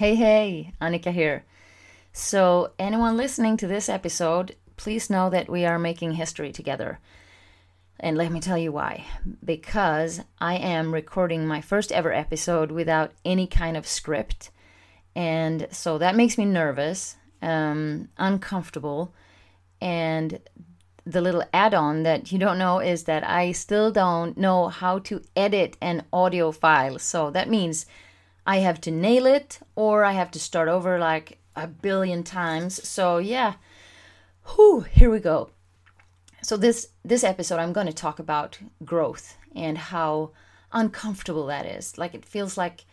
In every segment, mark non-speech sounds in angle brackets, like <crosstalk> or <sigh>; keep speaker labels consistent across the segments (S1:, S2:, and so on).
S1: Hey, hey, Annika here. So, anyone listening to this episode, please know that we are making history together. And let me tell you why. Because I am recording my first ever episode without any kind of script. And so that makes me nervous, um, uncomfortable. And the little add on that you don't know is that I still don't know how to edit an audio file. So that means I have to nail it or I have to start over like a billion times. So yeah. Whew, here we go. So this this episode I'm going to talk about growth and how uncomfortable that is. Like it feels like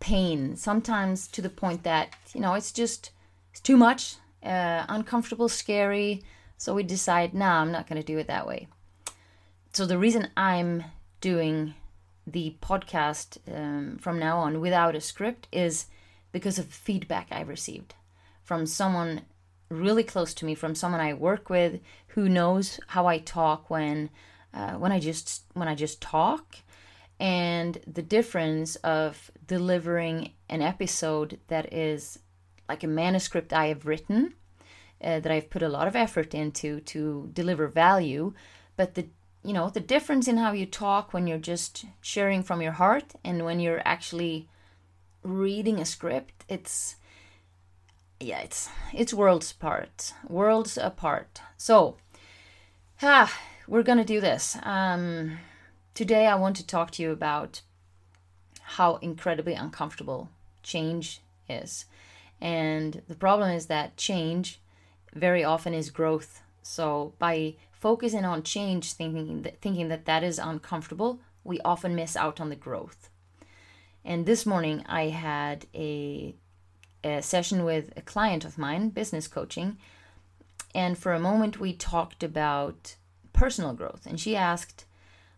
S1: pain sometimes to the point that, you know, it's just it's too much, uh, uncomfortable, scary. So we decide, nah, I'm not going to do it that way. So the reason I'm doing the podcast um, from now on without a script is because of feedback I received from someone really close to me, from someone I work with who knows how I talk when uh, when I just when I just talk, and the difference of delivering an episode that is like a manuscript I have written uh, that I've put a lot of effort into to deliver value, but the you know the difference in how you talk when you're just sharing from your heart and when you're actually reading a script it's yeah it's it's worlds apart worlds apart. So ah we're gonna do this. Um today i want to talk to you about how incredibly uncomfortable change is. And the problem is that change very often is growth. So by focusing on change, thinking that, thinking that that is uncomfortable, we often miss out on the growth. And this morning, I had a, a session with a client of mine, business coaching, and for a moment we talked about personal growth. And she asked,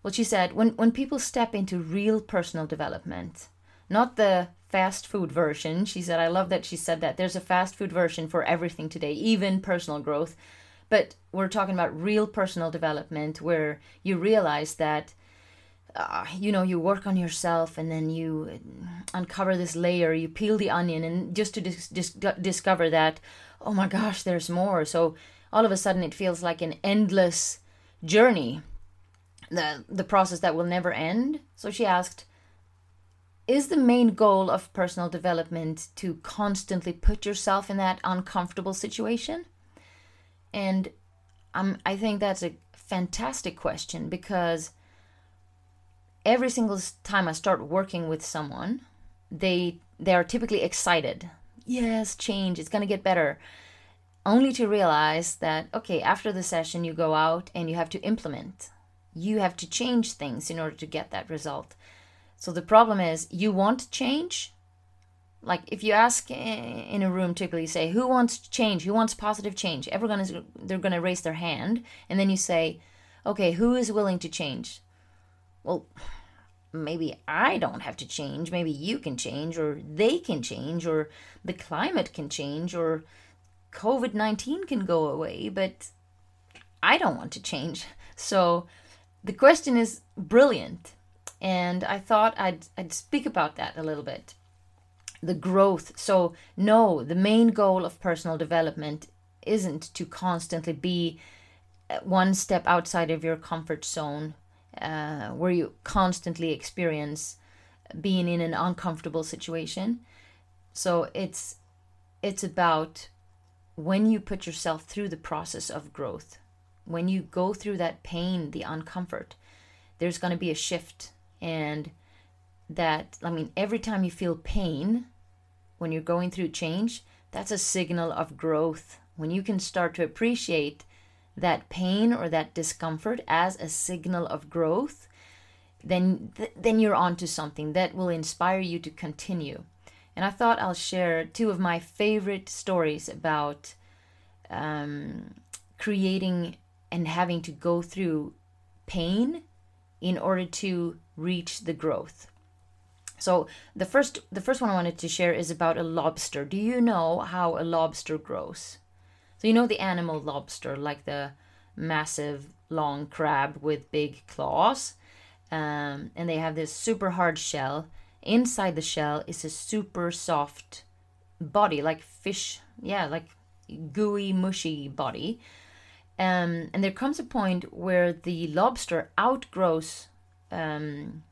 S1: well, she said, when, when people step into real personal development, not the fast food version, she said, I love that she said that. There's a fast food version for everything today, even personal growth. But we're talking about real personal development where you realize that uh, you know you work on yourself and then you uncover this layer you peel the onion and just to dis- dis- discover that oh my gosh there's more. So all of a sudden it feels like an endless journey. The the process that will never end. So she asked is the main goal of personal development to constantly put yourself in that uncomfortable situation and um, I think that's a fantastic question because every single time I start working with someone, they they are typically excited. Yes, change, it's going to get better. Only to realize that okay, after the session you go out and you have to implement. You have to change things in order to get that result. So the problem is you want change, like if you ask in a room typically say who wants change? Who wants positive change? Everyone is they're going to raise their hand and then you say okay who is willing to change? Well maybe i don't have to change. Maybe you can change or they can change or the climate can change or covid-19 can go away but i don't want to change. <laughs> So the question is brilliant and i thought i'd, I'd speak about that a little bit the growth. So, no, the main goal of personal development isn't to constantly be uh, one step outside of your comfort zone uh, where you constantly experience being in an uncomfortable situation. So, it's it's about when you put yourself through the process of growth, when you go through that pain, the uncomfort, there's going to be a shift and that I mean, every time you feel pain when you're going through change, that's a signal of growth. When you can start to appreciate that pain or that discomfort as a signal of growth, then th- then you're onto something that will inspire you to continue. And I thought I'll share two of my favorite stories about um, creating and having to go through pain in order to reach the growth. So the first the first one I wanted to share is about a lobster. Do you know how a lobster grows? So you know the animal lobster, like the massive long crab with big claws, um, and they have this super hard shell. Inside the shell is a super soft body, like fish, yeah, like gooey, mushy body. Um, and there comes a point where the lobster outgrows um,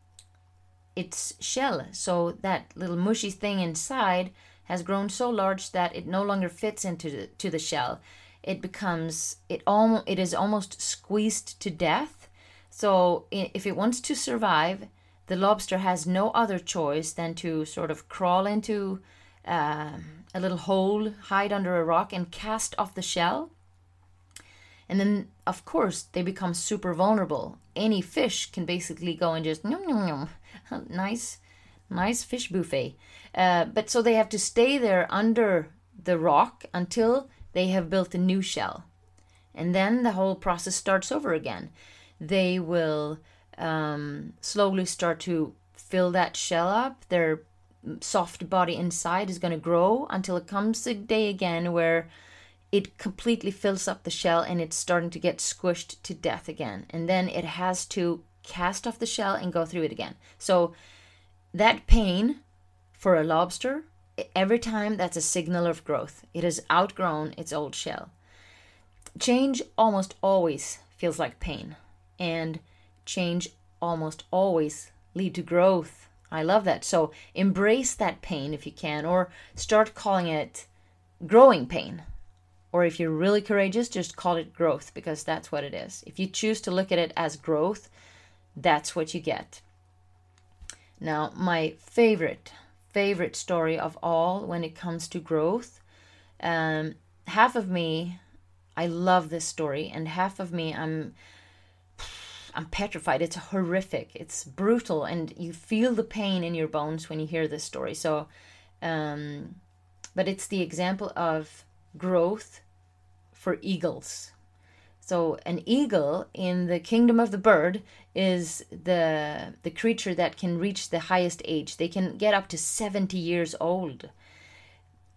S1: its shell. So that little mushy thing inside has grown so large that it no longer fits into the, to the shell. It becomes it almost it is almost squeezed to death. So if it wants to survive, the lobster has no other choice than to sort of crawl into uh, a little hole, hide under a rock, and cast off the shell. And then, of course, they become super vulnerable. Any fish can basically go and just yum yum yum, <laughs> nice, nice fish buffet. Uh, but so they have to stay there under the rock until they have built a new shell, and then the whole process starts over again. They will um, slowly start to fill that shell up. Their soft body inside is going to grow until it comes a day again where it completely fills up the shell and it's starting to get squished to death again. And then it has to cast off the shell and go through it again. So that pain for a lobster, every time that's a signal of growth. It has outgrown its old shell. Change almost always feels like pain. And change almost always lead to growth. I love that. So embrace that pain if you can, or start calling it growing pain. Or if you're really courageous, just call it growth because that's what it is. If you choose to look at it as growth, that's what you get. Now, my favorite, favorite story of all when it comes to growth, um, half of me, I love this story, and half of me, I'm I'm petrified. It's horrific. It's brutal, and you feel the pain in your bones when you hear this story. So, um, but it's the example of growth for eagles. So, an eagle in the kingdom of the bird is the the creature that can reach the highest age. They can get up to 70 years old.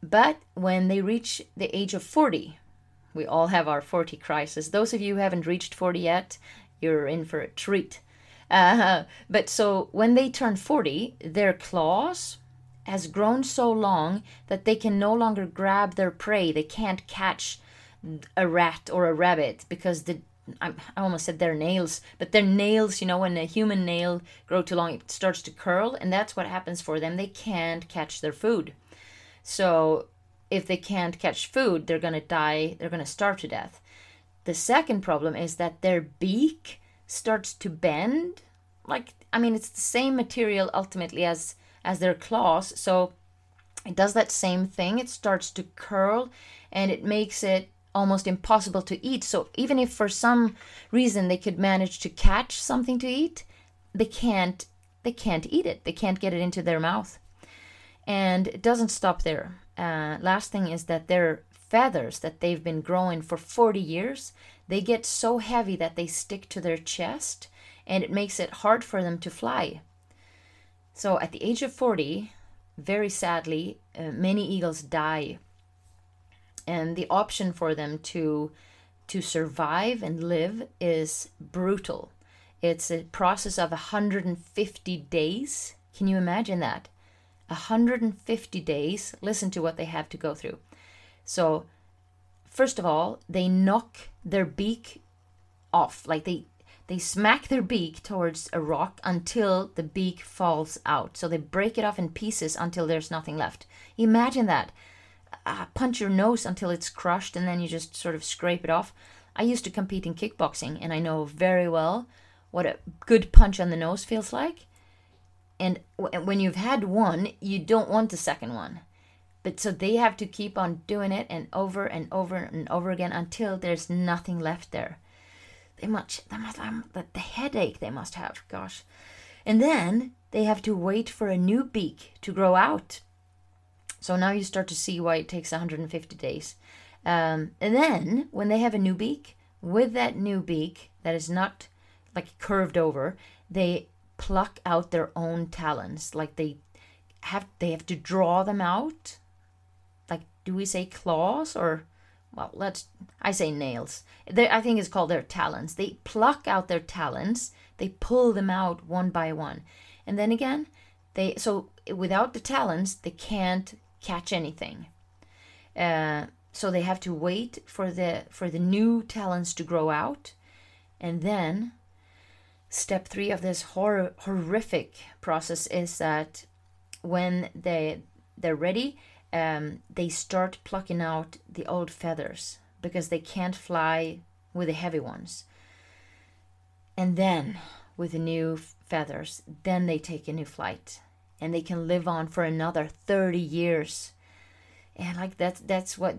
S1: But when they reach the age of 40, we all have our 40 crisis. Those of you who haven't reached 40 yet, you're in for a treat. Uh, but so when they turn 40, their claws has grown so long that they can no longer grab their prey. They can't catch a rat or a rabbit because the I almost said their nails, but their nails, you know, when a human nail grow too long, it starts to curl, and that's what happens for them. They can't catch their food. So if they can't catch food, they're gonna die. They're gonna starve to death. The second problem is that their beak starts to bend. Like I mean, it's the same material ultimately as as their claws, so it does that same thing. It starts to curl, and it makes it almost impossible to eat. So even if for some reason they could manage to catch something to eat, they can't they can't eat it. They can't get it into their mouth. And it doesn't stop there. Uh, last thing is that their feathers that they've been growing for 40 years, they get so heavy that they stick to their chest and it makes it hard for them to fly. So at the age of 40, very sadly, uh, many eagles die. And the option for them to to survive and live is brutal. It's a process of 150 days. Can you imagine that? 150 days. Listen to what they have to go through. So, first of all, they knock their beak off, like they they smack their beak towards a rock until the beak falls out. So they break it off in pieces until there's nothing left. Imagine that. Uh, punch your nose until it's crushed and then you just sort of scrape it off. I used to compete in kickboxing and I know very well what a good punch on the nose feels like. And when you've had one, you don't want the second one. But so they have to keep on doing it and over and over and over again until there's nothing left there. They must, they must have the headache they must have, gosh. And then they have to wait for a new beak to grow out. So now you start to see why it takes 150 days. Um, and then when they have a new beak, with that new beak that is not like curved over, they pluck out their own talons. Like they have they have to draw them out. Like do we say claws or well let's i say nails. They, i think it's called their talons. They pluck out their talons. They pull them out one by one. And then again they so without the talons they can't catch anything. Uh, so they have to wait for the for the new talons to grow out, and then step three of this hor- horrific process is that when they they're ready, um, they start plucking out the old feathers because they can't fly with the heavy ones. And then, with the new feathers, then they take a new flight and they can live on for another 30 years. And like that's that's what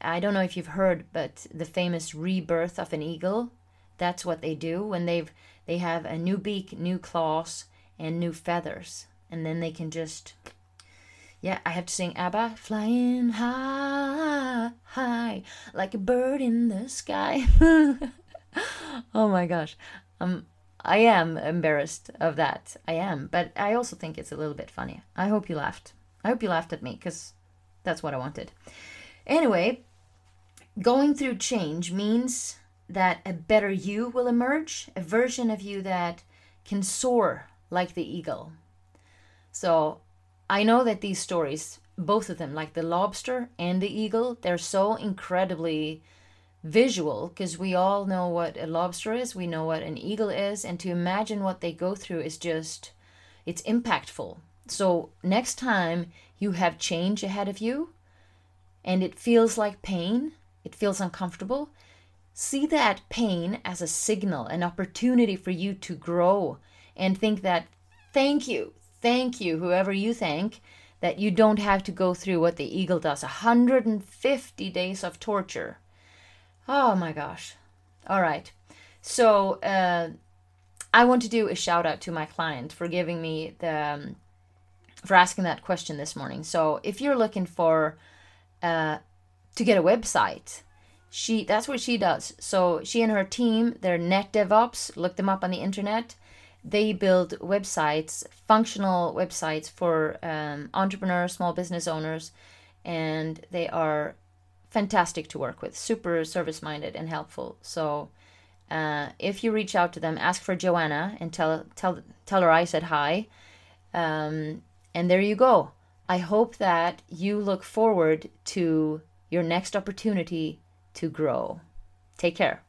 S1: I don't know if you've heard, but the famous rebirth of an eagle, that's what they do when they've they have a new beak, new claws, and new feathers, and then they can just yeah, I have to sing ABBA, flying high, high, like a bird in the sky. <laughs> oh my gosh. Um, I am embarrassed of that. I am, but I also think it's a little bit funny. I hope you laughed. I hope you laughed at me because that's what I wanted. Anyway, going through change means that a better you will emerge, a version of you that can soar like the eagle. So I know that these stories, both of them, like the lobster and the eagle, they're so incredibly visual because we all know what a lobster is, we know what an eagle is, and to imagine what they go through is just, it's impactful. So next time you have change ahead of you and it feels like pain, it feels uncomfortable, see that pain as a signal, an opportunity for you to grow and think that, thank you, thank you, whoever you thank, that you don't have to go through what the eagle does 150 days of torture. Oh my gosh. All right. So, uh, I want to do a shout out to my client for giving me the. Um, for asking that question this morning. So, if you're looking for uh, to get a website, she that's what she does. So she and her team, they're net DevOps. Look them up on the internet they build websites, functional websites for um, entrepreneurs, small business owners, and they are fantastic to work with, super service minded and helpful. So uh, if you reach out to them, ask for Joanna and tell tell tell her I said hi. Um, and there you go. I hope that you look forward to your next opportunity to grow. Take care.